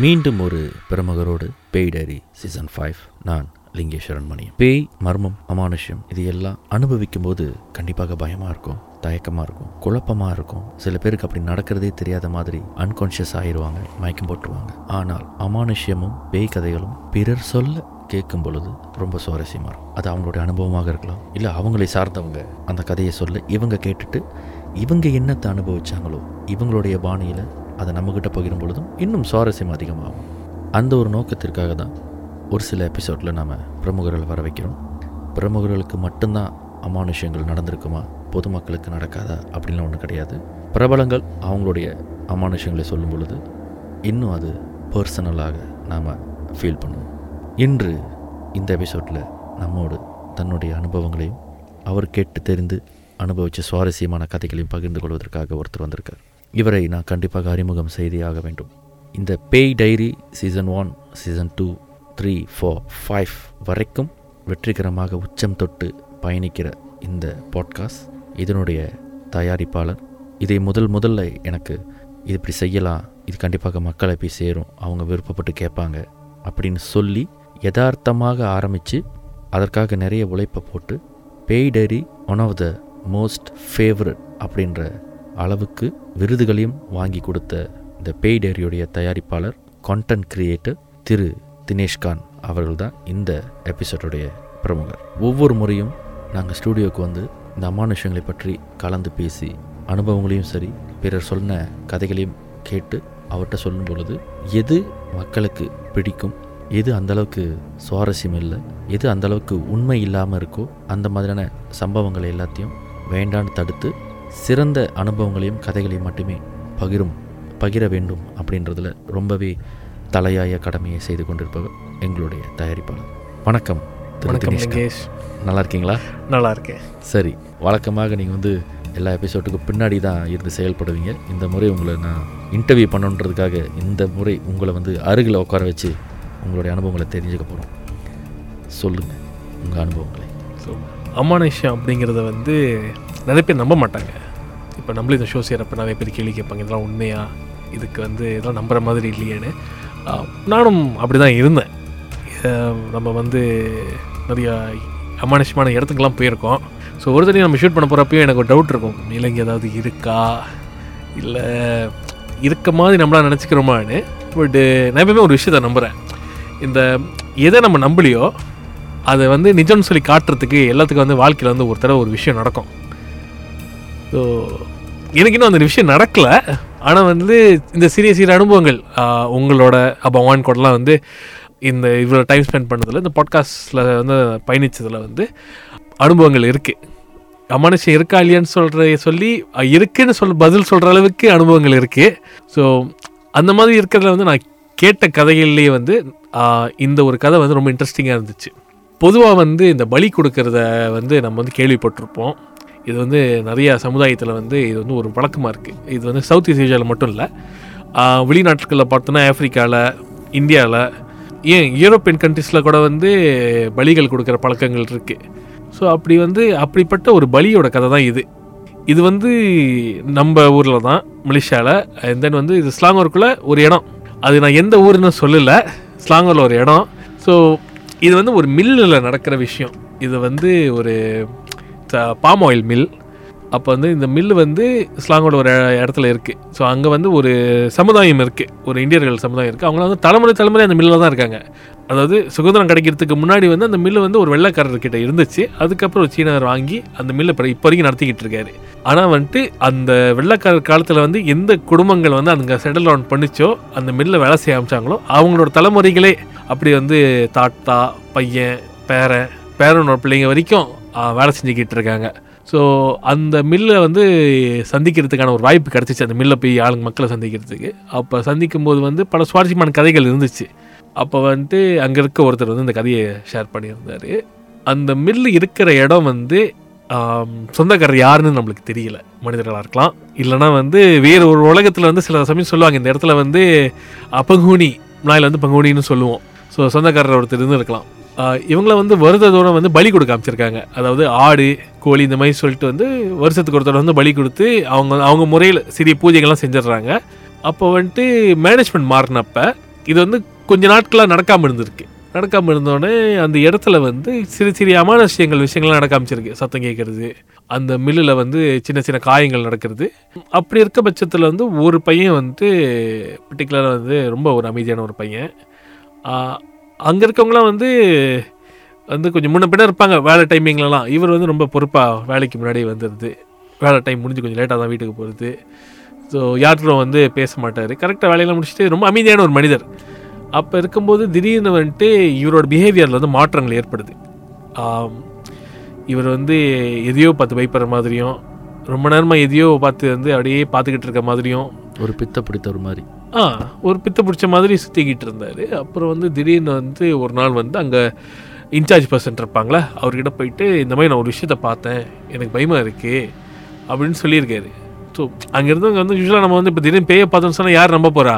மீண்டும் ஒரு பிரமுகரோடு பேய் டைரி சீசன் ஃபைவ் நான் லிங்கேஸ்வரன் மணி பேய் மர்மம் அமானுஷ்யம் இது எல்லாம் அனுபவிக்கும் போது கண்டிப்பாக பயமாக இருக்கும் தயக்கமாக இருக்கும் குழப்பமாக இருக்கும். சில பேருக்கு அப்படி நடக்கிறதே தெரியாத மாதிரி அன்கான்ஷியஸ் ஆயிடுவாங்க மயக்கம் போட்டுருவாங்க. ஆனால் அமானுஷ்யமும் பேய் கதைகளும் பிறர் சொல்ல கேட்கும் பொழுது ரொம்ப சுவாரஸ்யமாக இருக்கும். அது அவங்களுடைய அனுபவமாக இருக்கலாம். இல்லை அவங்களை சார்ந்தவங்க அந்த கதையை சொல்ல இவங்க கேட்டுட்டு இவங்க என்னத்தை அனுபவிச்சாங்களோ இவங்களுடைய பாணியில் அதை நம்மக்கிட்ட பகிரும் பொழுதும் இன்னும் சுவாரஸ்யம் அதிகமாகும். அந்த ஒரு நோக்கத்திற்காக தான் ஒரு சில எபிசோடில் நாம் பிரமுகர்கள் வர வைக்கிறோம். பிரமுகர்களுக்கு மட்டும்தான் அமானுஷங்கள் நடந்திருக்குமா? பொதுமக்களுக்கு நடக்காதா? அப்படின்லாம் ஒன்றும் கிடையாது. பிரபலங்கள் அவங்களுடைய அமானுஷங்களை சொல்லும் பொழுது இன்னும் அது பர்சனலாக நாம் ஃபீல் பண்ணுவோம். இன்று இந்த எபிசோடில் நம்மோடு தன்னுடைய அனுபவங்களையும் அவர் கேட்டு தெரிந்து அனுபவித்த சுவாரஸ்யமான கதைகளையும் பகிர்ந்து கொள்வதற்காக ஒருத்தர் வந்திருக்கார். இவரை நான் கண்டிப்பாக அறிமுகம் செய்தே வேண்டும். இந்த பேய் diary season one season two three four five வரைக்கும் வெற்றிகரமாக உச்சம் தொட்டு பயணிக்கிற இந்த பாட்காஸ்ட் இதனுடைய தயாரிப்பாளர். இதை முதல் முதல்ல எனக்கு இது இப்படி செய்யலாம் இது கண்டிப்பாக மக்களை போய் சேரும் அவங்க விருப்பப்பட்டு கேட்பாங்க அப்படின்னு சொல்லி யதார்த்தமாக ஆரம்பித்து அதற்காக நிறைய உழைப்பை போட்டு பேய் diary one of the most favourite அப்படின்ற அளவுக்கு விருதுகளையும் வாங்கி கொடுத்த இந்த பேய்டேரியுடைய தயாரிப்பாளர் கான்டென்ட் கிரியேட்டர் திரு தினேஷ்கான் அவர்கள் தான் இந்த எபிசோடுடைய பிரமுகர். ஒவ்வொரு முறையும் நாங்கள் ஸ்டூடியோவுக்கு வந்து இந்த அமானுஷங்களை பற்றி கலந்து பேசி அனுபவங்களையும் சரி பிறர் சொன்ன கதைகளையும் கேட்டு அவர்கிட்ட சொல்லும் பொழுது எது மக்களுக்கு பிடிக்கும் எது அந்தளவுக்கு சுவாரஸ்யம் இல்லை எது அந்தளவுக்கு உண்மை இல்லாமல் இருக்கோ அந்த மாதிரியான சம்பவங்களை எல்லாத்தையும் வேண்டான்னு தடுத்து சிறந்த அனுபவங்களையும் கதைகளையும் மட்டுமே பகிரும் பகிர வேண்டும் அப்படின்றதுல ரொம்பவே தலையாய கடமையை செய்து கொண்டிருப்பவர் எங்களுடைய தயாரிப்பாளர். வணக்கம் நல்லா இருக்கீங்களா? நல்லா இருக்கேன். சரி வழக்கமாக நீங்கள் வந்து எல்லா எபிசோட்டுக்கு பின்னாடி தான் இருந்து செயல்படுவீங்க. இந்த முறை உங்களை நான் இன்டர்வியூ பண்ணணுன்றதுக்காக இந்த முறை உங்களை வந்து அருகில் உட்கார வச்சு உங்களுடைய அனுபவங்களை தெரிஞ்சுக்க போகிறோம் சொல்லுங்கள் உங்கள் அனுபவங்களை. ஸோ அமானுஷ்யம் அப்படிங்கிறத வந்து நிறைய பேர் நம்ப மாட்டாங்க. இப்போ நம்மளும் இந்த ஷோ செய்கிறப்ப நிறைய பேர் கேள்வி கேட்பாங்க இதெல்லாம் உண்மையா? இதுக்கு வந்து இதெல்லாம் நம்புகிற மாதிரி இல்லையேன்னு. நானும் அப்படி தான் இருந்தேன் நம்ம வந்து நிறையா அமானுஷமான இடத்துக்கெல்லாம் போயிருக்கோம். ஸோ ஒரு தடவை நம்ம ஷூட் பண்ண போகிறப்பயும் எனக்கு ஒரு டவுட் இருக்கும். இலங்கை ஏதாவது இருக்கா? இல்லை இருக்க மாதிரி நம்மளாம் நினச்சிக்கிறோமான்னு. பட்டு நான் எப்பவுமே ஒரு விஷயத்தை நம்புகிறேன் இந்த எதை நம்ம நம்பலையோ அதை வந்து நிஜம்னு சொல்லி காட்டுறதுக்கு எல்லாத்துக்கும் வந்து வாழ்க்கையில் வந்து ஒரு தடவை ஒரு விஷயம் நடக்கும். ஸோ எனக்கு இன்னும் அந்த விஷயம் நடக்கலை. ஆனால் வந்து இந்த சிறிய சிறிய அனுபவங்கள் உங்களோட பவான் கூடலாம் வந்து இந்த இவ்வளோ டைம் ஸ்பெண்ட் பண்ணதில் இந்த பாட்காஸ்ட்டில் வந்து பயணித்ததில் வந்து அனுபவங்கள் இருக்குது அமானுஷம் இருக்கா இல்லையான்னு சொல்கிற சொல்லி இருக்குன்னு சொல் பதில் சொல்கிற அளவுக்கு அனுபவங்கள் இருக்குது ஸோ அந்த மாதிரி இருக்கிறதுல வந்து நான் கேட்ட கதைகள்லேயே வந்து இந்த ஒரு கதை வந்து ரொம்ப இன்ட்ரெஸ்டிங்காக இருந்துச்சு. பொதுவாக வந்து இந்த பலி கொடுக்கறத வந்து நம்ம வந்து கேள்விப்பட்டிருப்போம். இது வந்து நிறைய சமுதாயத்தில் வந்து இது வந்து ஒரு வழக்கமாக இருக்குது இது வந்து சவுத் ஈஸ்ட் ஏஷியாவில் மட்டும் இல்லை. வெளிநாட்டுகளில் பார்த்தோன்னா ஆஃப்ரிக்காவில் இந்தியாவில் ஏன் யூரோப்பியன் கண்ட்ரிஸில் கூட வந்து பலிகள் கொடுக்குற பழக்கங்கள் இருக்குது ஸோ அப்படி வந்து அப்படிப்பட்ட ஒரு பலியோட கதை தான் இது. இது வந்து நம்ம ஊரில் தான் மலேசியாவில் அண்ட் தென் வந்து இது ஸ்லாங்கூருக்குள்ளே ஒரு இடம். அது நான் எந்த ஊருன்னு சொல்லலை. ஸ்லாங்கூரில் ஒரு இடம். ஸோ இது வந்து ஒரு மில்லில் நடக்கிற விஷயம். இது வந்து ஒரு பாம் ஆயில் மில் அப்போ வந்து இந்த மில்லு வந்து ஸ்லாங்கோட ஒரு இடத்துல இருக்குது ஸோ அங்கே வந்து ஒரு சமுதாயம் இருக்குது ஒரு இந்தியர்கள் சமுதாயம் இருக்குது அவங்க வந்து தலைமுறை தலைமுறை அந்த மில்லில் தான் இருக்காங்க. அதாவது சுதந்திரம் கிடைக்கிறதுக்கு முன்னாடி வந்து அந்த மில்லு வந்து ஒரு வெள்ளைக்காரர்கிட்ட இருந்துச்சு. அதுக்கப்புறம் ஒரு சீனர் வாங்கி அந்த மில்லை இப்போ இப்போ வரைக்கும் நடத்திக்கிட்டு இருக்காரு. ஆனால் வந்துட்டு அந்த வெள்ளைக்காரர் காலத்தில் வந்து எந்த குடும்பங்கள் வந்து அங்கே செட்டில் டவுன் பண்ணிச்சோ அந்த மில்லில் வேலை செய்ய ஆரம்பிச்சாங்களோ அவங்களோட தலைமுறைகளே அப்படி வந்து தாத்தா பையன் பேரன் பேரனோட பிள்ளைங்க வரைக்கும் வேலை செஞ்சுக்கிட்டு இருக்காங்க ஸோ அந்த மில்லை வந்து சந்திக்கிறதுக்கான ஒரு வாய்ப்பு கிடச்சிச்சு. அந்த மில்லை போய் ஆளுங்க மக்களை சந்திக்கிறதுக்கு. அப்போ சந்திக்கும் போது வந்து பல சுவாரஸ்யமான கதைகள் இருந்துச்சு. அப்போ வந்துட்டு அங்கே இருக்க ஒருத்தர் வந்து இந்த கதையை ஷேர் பண்ணியிருந்தார். அந்த மில்லு இருக்கிற இடம் வந்து சொந்தக்காரர் யாருன்னு நம்மளுக்கு தெரியல. மனிதர்களாக இருக்கலாம். இல்லைனா வந்து வேறு ஒரு உலகத்தில் வந்து சில சமயம் சொல்லுவாங்க. இந்த இடத்துல வந்து பங்குனி நாயில் வந்து பங்குனின்னு சொல்லுவோம். ஸோ சொந்தக்காரர் ஒருத்தர் இருந்து இருக்கலாம் இவங்கள வந்து வருத தூரம் வந்து பலி கொடுக்க அமைச்சிருக்காங்க அதாவது ஆடு கோழி இந்த மாதிரி சொல்லிட்டு வந்து வருஷத்துக்கு ஒருத்தர் வந்து பலி கொடுத்து அவங்க அவங்க முறையில் சிறிய பூஜைகள்லாம் செஞ்சிடுறாங்க. அப்போ வந்துட்டு மேனேஜ்மெண்ட் மாறினப்ப இது வந்து கொஞ்ச நாட்களாக நடக்காமல் இருந்திருக்கு. நடக்காமல் இருந்தோடனே அந்த இடத்துல வந்து சிறு சிறிய விஷயங்கள் விஷயங்கள்லாம் நடக்க ஆரம்பிச்சிருக்கு. சத்தம் கேட்கறது அந்த மில்லில் வந்து சின்ன சின்ன காயங்கள் நடக்கிறது. அப்படி இருக்க பட்சத்தில் வந்து ஒரு பையன் வந்து பர்டிகுலராக வந்து ரொம்ப ஒரு அமைதியான ஒரு பையன். அங்கே இருக்கவங்களாம் வந்து வந்து கொஞ்சம் முன்ன பின்ன இருப்பாங்க வேலை டைமிங்லலாம் இவர் வந்து ரொம்ப பொறுப்பாக வேலைக்கு முன்னாடி வந்துடுது வேலை டைம் முடிஞ்சு கொஞ்சம் லேட்டாக தான் வீட்டுக்கு போகிறது ஸோ யார்கிட்டும் வந்து பேச மாட்டார். கரெக்டாக வேலையெல்லாம் முடிச்சுட்டு ரொம்ப அமைதியான ஒரு மனிதர். அப்போ இருக்கும்போது திடீர்னு வந்துட்டு இவரோட பிஹேவியரில் வந்து மாற்றங்கள் ஏற்படுது. இவர் வந்து எதையோ பார்த்து பயப்படுற மாதிரியும் ரொம்ப நேரமாக எதையோ பார்த்து வந்து அப்படியே பார்த்துக்கிட்டு இருக்க மாதிரியும் ஒரு பித்த பிடித்தவர் மாதிரி. ஆ ஒரு பித்த பிடிச்ச மாதிரி சுற்றிக்கிட்டு இருந்தார். அப்புறம் வந்து திடீர்னு வந்து ஒரு நாள் வந்து அங்கே இன்சார்ஜ் பர்சன் இருப்பாங்களே அவர்கிட்ட போயிட்டு இந்த மாதிரி நான் ஒரு விஷயத்த பார்த்தேன் எனக்கு பயமாக இருக்குது அப்படின்னு சொல்லியிருக்காரு. ஸோ அங்கேருந்தவங்க வந்து யூஸ்வலாக நம்ம வந்து இப்போ திடீர்னு பேயை பார்த்தோம்னு சொன்னால் யார் நம்ப போகிறா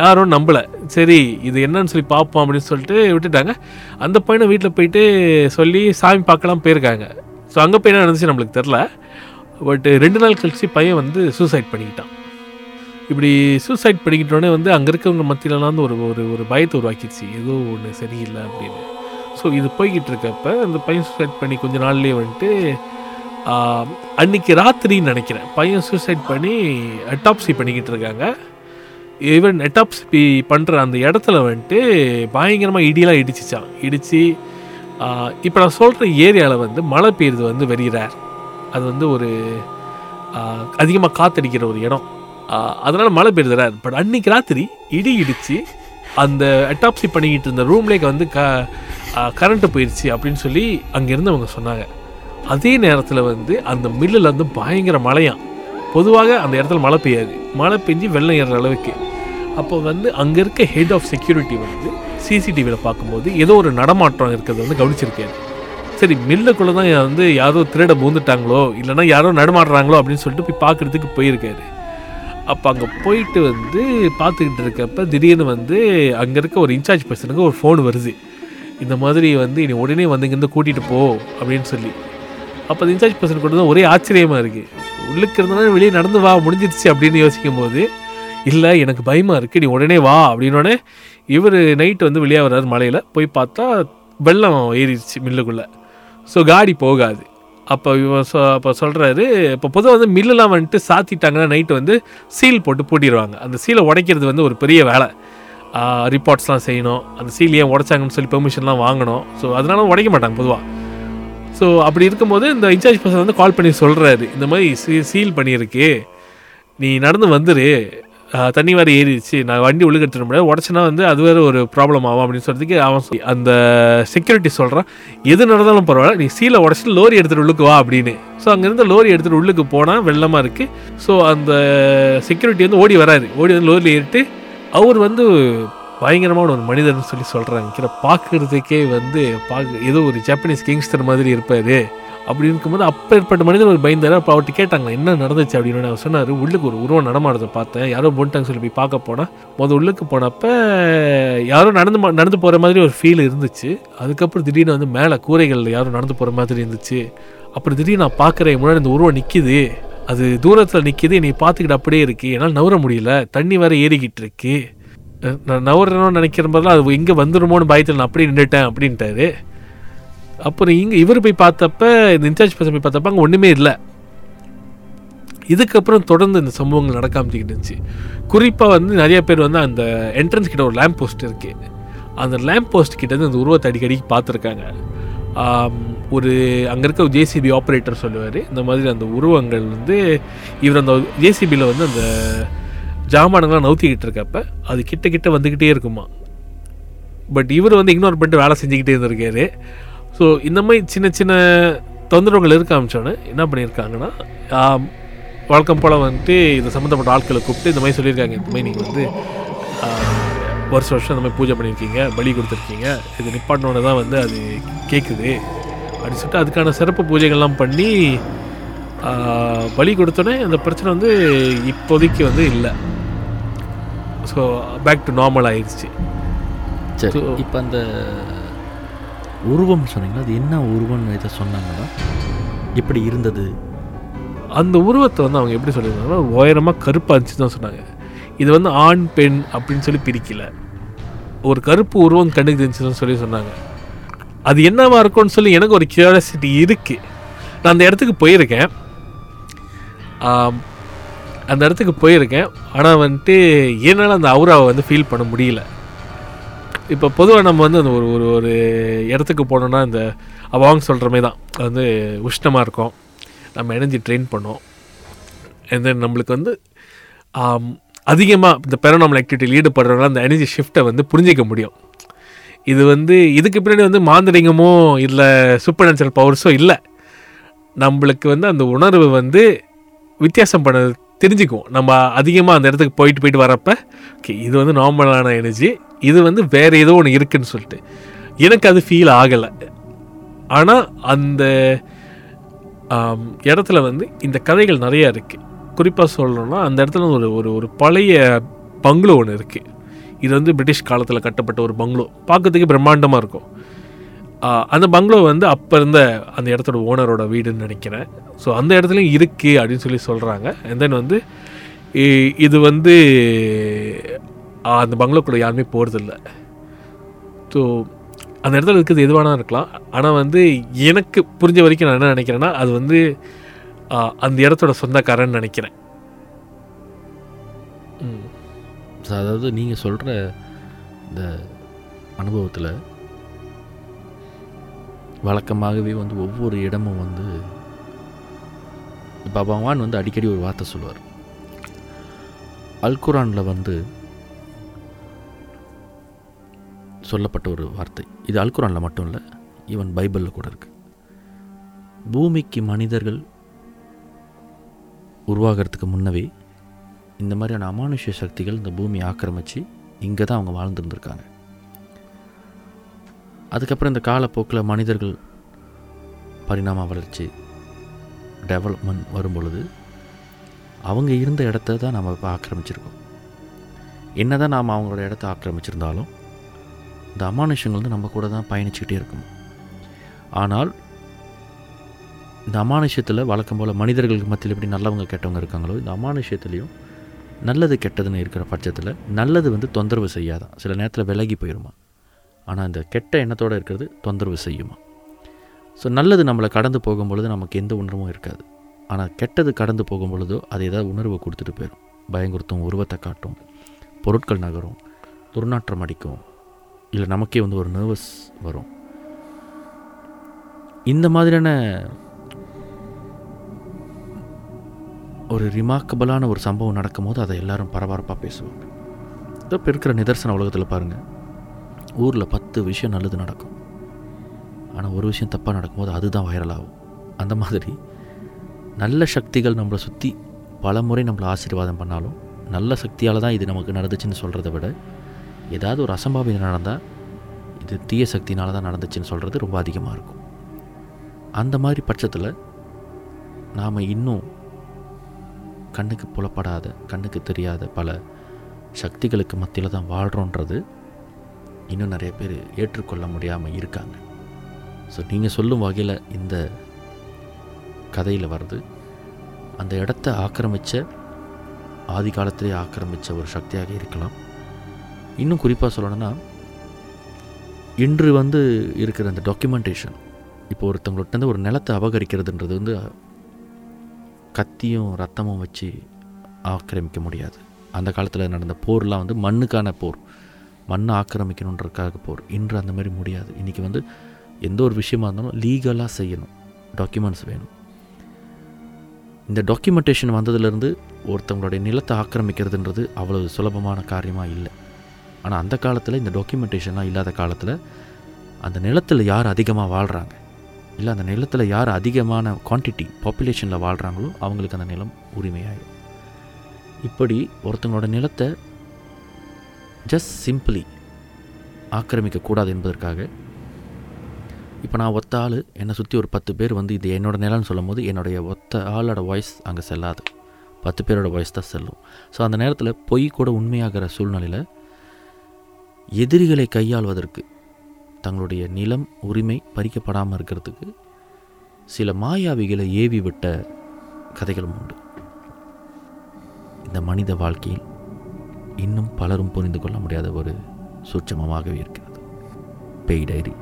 யாரும் நம்பலை. சரி இது என்னன்னு சொல்லி பார்ப்போம் அப்படின்னு சொல்லிட்டு விட்டுட்டாங்க. அந்த பையனை வீட்டில் போயிட்டு சொல்லி சாமி பார்க்கலாம் போயிருக்காங்க. ஸோ அங்கே போய் என்ன நடந்துச்சு நம்மளுக்கு தெரில பட் ரெண்டு நாள் கழிச்சு பையன் வந்து சூசைட் பண்ணிக்கிட்டான். இப்படி சூசைட் பண்ணிக்கிட்டோடனே வந்து அங்கே இருக்கவங்க மத்தியிலலாம் வந்து ஒரு ஒரு ஒரு பயத்தை உருவாக்கிடுச்சு. ஏதோ ஒன்று சரியில்லை அப்படின்னு. ஸோ இது போய்கிட்டு இருக்கப்ப அந்த பையன் சூசைட் பண்ணி கொஞ்ச நாள்லேயே வந்துட்டு அன்னைக்கு ராத்திரின்னு நினைக்கிறேன். பையன் சூசைட் பண்ணி அட்டாப்சி பண்ணிக்கிட்டு இருக்காங்க. ஈவன் அட்டாப்சி பண்ணுற அந்த இடத்துல வந்துட்டு பயங்கரமாக இடியெல்லாம் இடிச்சிச்சான். இடித்து இப்போ நான் சொல்கிற ஏரியாவில் வந்து மழை பெய்யுறது வந்து வெரி ரேர் அது வந்து ஒரு அதிகமாக காத்தடிக்கிற ஒரு இடம். அதனால் மழை பெய்யுறது பட் அன்னைக்கு ராத்திரி இடி இடித்து அந்த அட்டாப்சி பண்ணிக்கிட்டு இருந்த ரூம்லேக்கு வந்து க கரண்ட்டு போயிடுச்சு அப்படின்னு சொல்லி அங்கேருந்து அவங்க சொன்னாங்க. அதே நேரத்தில் வந்து அந்த மில்லில் வந்து பயங்கர மழையாம் பொதுவாக அந்த இடத்துல மழை பெய்யாது. மழை பெஞ்சு வெள்ளம் ஏறுற அளவுக்கு. அப்போ வந்து அங்கே இருக்க ஹெட் ஆஃப் செக்யூரிட்டி வந்து சிசிடிவியில் பார்க்கும்போது ஏதோ ஒரு நடமாற்றம் இருக்கிறத வந்து கவனிச்சிருக்காரு. சரி மில்லுக்குள்ளே தான் வந்து யாரோ திருட பூந்துட்டாங்களோ இல்லைன்னா யாரோ நடமாடுறாங்களோ அப்படின்னு சொல்லிட்டு போய் பார்க்குறதுக்கு போயிருக்காரு. அப்போ அங்கே போயிட்டு வந்து பார்த்துக்கிட்டு இருக்கப்ப திடீர்னு வந்து அங்கே இருக்க ஒரு இன்சார்ஜ் பர்சனுக்கு ஒரு ஃபோன் வருது. இந்த மாதிரி வந்து இனி உடனே வந்து இங்கேருந்து கூட்டிகிட்டு போ அப்படின்னு சொல்லி. அப்போ அந்த இன்சார்ஜ் பர்சன் கூட தான் ஒரே ஆச்சரியமாக இருக்குது உள்ளுக்கு இருந்தாலும் வெளியே நடந்து வா முடிஞ்சிருச்சு அப்படின்னு யோசிக்கும் போது இல்லை எனக்கு பயமாக இருக்குது நீ உடனே வா அப்படின்னோடனே இவர் நைட்டு வந்து வெளியே வர்றாரு மலையில். போய் பார்த்தா வெள்ளம் ஏறிடுச்சு மில்லுக்குள்ளே. ஸோ காடி போகாது. அப்போ இவன் சொ அப்போ சொல்கிறாரு இப்போ பொதுவாக வந்து மில்லெலாம் வந்துட்டு சாத்திட்டாங்கன்னா நைட்டு வந்து சீல் போட்டு பூட்டிடுவாங்க அந்த சீலை உடைக்கிறது வந்து ஒரு பெரிய வேலை. ரிப்போர்ட்ஸ்லாம் செய்யணும். அந்த சீல் ஏன் உடைச்சாங்கன்னு சொல்லி பெர்மிஷன்லாம் வாங்கணும். ஸோ அதனால உடைக்க மாட்டாங்க பொதுவாக ஸோ அப்படி இருக்கும்போது இந்த இன்சார்ஜ் பர்சன் வந்து கால் பண்ணி சொல்கிறாரு இந்த மாதிரி சீ சீல் பண்ணியிருக்கு. நீ நடந்து வந்துரு. தண்ணி வேறு ஏறிடுச்சு. நான் வண்டி உள்ளுக்கு எடுத்துட முடியாது உடச்சினா வந்து அது வேறு ஒரு ப்ராப்ளம் ஆகும் அப்படின்னு சொல்கிறதுக்கு அவன் சொ- அந்த செக்யூரிட்டி சொல்கிறான் எது நடந்தாலும் பரவாயில்ல நீ சீலை உடச்சிட்டு லோரி எடுத்துகிட்டு உள்ளுக்கு வா அப்படின்னு. ஸோ அங்கேருந்து லோரி எடுத்துகிட்டு உள்ளுக்கு போனால் வெள்ளமாக இருக்குது ஸோ அந்த செக்யூரிட்டி வந்து ஓடி வராரு. ஓடி வந்து லோரியில் ஏறிட்டு அவர் வந்து பயங்கரமான ஒரு மனிதர்னு சொல்லி சொல்கிறாங்க கீழே பார்க்குறதுக்கே வந்து பார்க்க ஏதோ ஒரு ஜாப்பனீஸ் கிங்ஸ்டர் மாதிரி இருப்பார். அப்படி இருக்கும்போது அப்போ ஏற்பட்ட மனிதர் ஒரு பயந்தார். அப்போ அவர்கிட்ட கேட்டாங்க என்ன நடந்துச்சு? அப்படின்னு அவர் சொன்னார் உள்ளுக்கு ஒரு உருவம் நடமாடுறதை பார்த்தேன். யாரோ போன்ட்டாங்க சொல்லி போய் பார்க்க போனால் முதல் உள்ளுக்கு போனப்ப யாரோ நடந்து மா- நடந்து போகிற மாதிரி ஒரு ஃபீல் இருந்துச்சு. அதுக்கப்புறம் திடீர்னு வந்து மேலே கூரைகளில் யாரும் நடந்து போகிற மாதிரி இருந்துச்சு. அப்புறம் திடீர்னு நான் பார்க்குறேன் முன்னாடி இந்த உருவம் நிற்கிது அது தூரத்தில் நிற்கிது என்னை பார்த்துக்கிட்டு அப்படியே இருக்குது என்னால் நவர முடியல. தண்ணி வேறு ஏறிக்கிட்டு இருக்கு. நான் நவரணும்னு நினைக்கிற போதெல்லாம் அது எங்கே வந்துடுமோன்னு பயத்தில் நான் அப்படியே நின்றுட்டேன் அப்படின்ட்டாரு. அப்புறம் இங்கே இவர் போய் பார்த்தப்ப இந்த இன்சார்ஜ் பர்சன் போய் பார்த்தப்ப அங்கே ஒன்றுமே இல்லை. இதுக்கப்புறம் தொடர்ந்து இந்த சம்பவங்கள் நடக்க ஆரம்பிச்சுக்கிட்டு இருந்துச்சு. குறிப்பாக வந்து நிறைய பேர் வந்து அந்த என்ட்ரன்ஸ் கிட்ட ஒரு லேம்ப் போஸ்ட் இருக்குது அந்த லேம்ப் போஸ்ட் கிட்டேருந்து அந்த உருவத்தை அடிக்கடி பார்த்துருக்காங்க. ஒரு அங்கே இருக்க ஜேசிபி ஆப்ரேட்டர் சொல்லுவார். இந்த மாதிரி அந்த உருவங்கள் வந்து இவர் அந்த ஜேசிபியில் வந்து அந்த ஜாமானங்கள்லாம் நவுத்திக்கிட்டு இருக்கப்ப அது கிட்ட கிட்ட வந்துக்கிட்டே இருக்குமா. பட் இவர் வந்து இக்னோர் பண்ணிட்டு வேலை செஞ்சுக்கிட்டே இருந்திருக்காரு. ஸோ இந்த மாதிரி சின்ன சின்ன தொந்தரவுகள் இருக்க ஆரம்பிச்சோன்னே என்ன பண்ணியிருக்காங்கன்னா வழக்கம் போல் வந்துட்டு இது சம்மந்தப்பட்ட ஆட்களை கூப்பிட்டு இந்த மாதிரி சொல்லியிருக்காங்க. இந்த மாதிரி நீங்கள் வந்து வருஷம் வருஷம் அந்த மாதிரி பூஜை பண்ணியிருக்கீங்க பலி கொடுத்துருக்கீங்க. இது நிப்பாட்டினோட தான் வந்து அது கேட்குது அப்படின்னு சொல்லிட்டு அதுக்கான சிறப்பு பூஜைகள்லாம் பண்ணி பலி கொடுத்தோன்னே அந்த பிரச்சனை வந்து இப்போதைக்கு வந்து இல்லை. ஸோ பேக் டு நார்மல் ஆயிடுச்சு. சரி இப்போ அந்த உருவம் சொன்னீங்களா? அது என்ன உருவம்னு இதை சொன்னாங்கன்னா எப்படி இருந்தது. அந்த உருவத்தை வந்து அவங்க எப்படி சொல்லியிருந்தாங்கன்னா உயரமாக கருப்பாக இருந்துச்சு தான் சொன்னாங்க. இது வந்து ஆண் பெண் அப்படின்னு சொல்லி பிரிக்கல. ஒரு கருப்பு உருவம் கண்ணுக்கு தெரிஞ்சுன்னு சொல்லி சொன்னாங்க. அது என்னவா இருக்கும்னு சொல்லி எனக்கு ஒரு கியூரியாசிட்டி இருக்குது நான் அந்த இடத்துக்கு போயிருக்கேன். அந்த இடத்துக்கு போயிருக்கேன். ஆனால் வந்துட்டு என்னால் அந்த அவுராவை வந்து ஃபீல் பண்ண முடியல. இப்போ பொதுவாக நம்ம வந்து அந்த ஒரு ஒரு ஒரு இடத்துக்கு போனோம்னா இந்த அவங்க சொல்கிற மாதிரி தான். அது வந்து உஷ்ணமாக இருக்கும். நம்ம எனர்ஜி ட்ரெயின் பண்ணோம். அண்ட் தென் நம்மளுக்கு வந்து அதிகமாக இந்த பெரனாமல் ஆக்டிவிட்டியில் ஈடுபடுறவங்க அந்த எனர்ஜி ஷிஃப்ட்டை வந்து புரிஞ்சிக்க முடியும். இது வந்து இதுக்கு பின்னாடி வந்து மாந்திரிகமோ இல்லை சூப்பர் நேச்சுரல் பவர்ஸோ இல்லை. நம்மளுக்கு வந்து அந்த உணர்வு வந்து வித்தியாசம் பண்ண தெரிஞ்சுக்குவோம். நம்ம அதிகமாக அந்த இடத்துக்கு போயிட்டு போயிட்டு வரப்போ ஓகே இது வந்து நார்மலான எனர்ஜி இது வந்து வேறு ஏதோ ஒன்று இருக்குதுன்னு சொல்லிட்டு. எனக்கு அது ஃபீல் ஆகலை. ஆனால் அந்த இடத்துல வந்து இந்த கதைகள் நிறையா இருக்குது குறிப்பாக சொல்லணும்னா அந்த இடத்துல ஒரு ஒரு ஒரு பழைய பங்களோ ஒன்று இருக்குது இது வந்து பிரிட்டிஷ் காலத்தில் கட்டப்பட்ட ஒரு பங்களோ பார்க்கறதுக்கு பிரம்மாண்டமாக இருக்கும். அந்த பங்களோ வந்து அப்போ இருந்த அந்த இடத்தோட ஓனரோட வீடுன்னு நினைக்கிறேன். ஸோ அந்த இடத்துலையும் இருக்குது அப்படின்னு சொல்லி சொல்கிறாங்க அண்ட் தென் வந்து இது வந்து அந்த பங்களோக்குள்ள யாருமே போகிறதில்ல ஸோ அந்த இடத்துல இருக்கிறது எதுவானா இருக்கலாம். ஆனால் வந்து எனக்கு புரிஞ்ச வரைக்கும் நான் என்ன நினைக்கிறேன்னா அது வந்து அந்த இடத்தோட சொந்தக்காரன்னு நினைக்கிறேன். அதாவது நீங்கள் சொல்கிற இந்த அனுபவத்தில் வழக்கமாகவே வந்து ஒவ்வொரு இடமும் வந்து இப்போ பகவான் வந்து அடிக்கடி ஒரு வார்த்தை சொல்லுவார். அல்குரானில் வந்து சொல்லப்பட்ட ஒரு வார்த்தை. இது அல்குரானில் மட்டும் இல்லை ஈவன் பைபிளில் கூட இருக்குது பூமிக்கு மனிதர்கள் உருவாகிறதுக்கு முன்னவே இந்த மாதிரியான அமானுஷ்ய சக்திகள் இந்த பூமியை ஆக்கிரமித்து இங்கே தான் அவங்க வாழ்ந்துருந்துருக்காங்க. அதுக்கப்புறம் இந்த காலப்போக்கில் மனிதர்கள் பரிணாம வளர்ச்சி டெவலப்மெண்ட் வரும் பொழுது அவங்க இருந்த இடத்த தான் நம்ம இப்போ ஆக்கிரமிச்சிருக்கோம். என்ன தான் நாம் அவங்களோட இடத்த ஆக்கிரமிச்சிருந்தாலும் இந்த அமானுஷங்கள் வந்து நம்ம கூட தான் பயணிச்சுக்கிட்டே இருக்கும். ஆனால் இந்த அமானுஷத்தில் வழக்கம் போல் மனிதர்களுக்கு மத்தியில் எப்படி நல்லவங்க கெட்டவங்க இருக்காங்களோ இந்த அமானுஷத்துலேயும் நல்லது கெட்டதுன்னு இருக்கிற பட்சத்தில் நல்லது வந்து தொந்தரவு செய்யாதான். சில நேரத்தில் விலகி போயிடுமா ஆனால் இந்த கெட்ட எண்ணத்தோடு இருக்கிறது தொந்தரவு செய்யுமா? ஸோ நல்லது நம்மளை கடந்து போகும் பொழுது நமக்கு எந்த உணர்வும் இருக்காது. ஆனால் கெட்டது கடந்து போகும் பொழுதோ அது ஏதாவது உணர்வை கொடுத்துட்டு போயிடும் பயங்குறுத்தும் உருவத்தை காட்டும் பொருட்கள் நகரும் துர்நாற்றம் அடிக்கும் இல்லை நமக்கே வந்து ஒரு நர்வஸ் வரும். இந்த மாதிரியான ஒரு ரிமார்க்கபிளான ஒரு சம்பவம் நடக்கும்போது அதை எல்லாரும் பரபரப்பாக பேசுவாங்க. இதோ இப்போ இருக்கிற நிதர்சன உலகத்தில் பாருங்கள் ஊரில் பத்து விஷயம் நல்லது நடக்கும். ஆனால் ஒரு விஷயம் தப்பாக நடக்கும்போது அதுதான் வைரல் ஆகும். அந்த மாதிரி நல்ல சக்திகள் நம்மளை சுற்றி பல முறை நம்மளை ஆசீர்வாதம் பண்ணாலும் நல்ல சக்தியால் தான் இது நமக்கு நடந்துச்சுன்னு சொல்கிறத விட ஏதாவது ஒரு அசம்பாவிதம் நடந்தால் இது தீய சக்தினால் தான் நடந்துச்சுன்னு சொல்கிறது ரொம்ப அதிகமாக இருக்கும். அந்த மாதிரி பட்சத்தில் நாம் இன்னும் கண்ணுக்கு புலப்படாத கண்ணுக்கு தெரியாத பல சக்திகளுக்கு மத்தியில் தான் வாழ்கிறோன்றது இன்னும் நிறைய பேர் ஏற்றுக்கொள்ள முடியாமல் இருக்காங்க. ஸோ நீங்கள் சொல்லும் வகையில் இந்த கதையில் வருது. அந்த இடத்த ஆக்கிரமித்த ஆதி காலத்திலே ஆக்கிரமித்த ஒரு சக்தியாக இருக்கலாம். இன்னும் குறிப்பாக சொல்லணும்னா இன்று வந்து இருக்கிற அந்த டாக்குமெண்டேஷன் இப்போ ஒருத்தவங்கள்ட்ட ஒரு நிலத்தை அபகரிக்கிறதுன்றது வந்து கத்தியும் ரத்தமும் வச்சு ஆக்கிரமிக்க முடியாது. அந்த காலத்தில் நடந்த போர்லாம் வந்து மண்ணுக்கான போர். மண்ணை ஆக்கிரமிக்கணுன்றதுக்காக போர். இன்று அந்த மாதிரி முடியாது. இன்றைக்கி வந்து எந்த ஒரு விஷயமா இருந்தாலும் லீகலாக செய்யணும். டாக்குமெண்ட்ஸ் வேணும். இந்த டாக்குமெண்டேஷன் வந்ததுலேருந்து ஒருத்தவங்களுடைய நிலத்தை ஆக்கிரமிக்கிறதுன்றது அவ்வளோ சுலபமான காரியமாக இல்லை. ஆனால் அந்த காலத்தில் இந்த டாக்குமெண்டேஷன்லாம் இல்லாத காலத்தில் அந்த நிலத்தில் யார் அதிகமாக வாழ்கிறாங்க இல்லை அந்த நிலத்தில் யார் அதிகமான குவான்டிட்டி பாப்புலேஷனில் வாழ்கிறாங்களோ அவங்களுக்கு அந்த நிலம் உரிமையாயிடும் இப்படி ஒருத்தங்களோட நிலத்தை ஜஸ்ட் சிம்பிளி ஆக்கிரமிக்கக்கூடாது என்பதற்காக இப்போ நான் ஒத்த ஆள் என்னை சுற்றி ஒரு பத்து பேர் வந்து இது என்னோடய நிலம்னு சொல்லும் போது என்னுடைய ஒத்த ஆளோட வாய்ஸ் அங்கே செல்லாது. பத்து பேரோட வாய்ஸ் தான் செல்லும். ஸோ அந்த நேரத்தில் பொய் கூட உண்மையாகிற சூழ்நிலையில் எதிரிகளை கையாள்வதற்கு தங்களுடைய நிலம் உரிமை பறிக்கப்படாமல் இருக்கிறதுக்கு சில மாயாவிகளை ஏவி விட்ட கதைகளும் உண்டு. இந்த மனித வாழ்க்கையில் இன்னும் பலரும் புரிந்து கொள்ள முடியாத ஒரு சூட்சமமாகவே இருக்கிறது. பேய் டைரி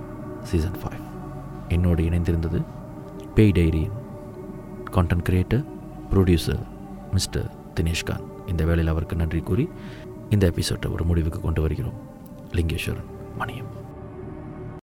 சீசன் ஃபைவ் என்னோடு இணைந்திருந்தது பேய் டைரியின் content creator producer mister Dineshkanth இந்த வேளையில் அவருக்கு நன்றி கூறி இந்த எபிசோட்டை ஒரு முடிவுக்கு கொண்டு வருகிறோம். லிங்கேஸ்வரன் மணியம்.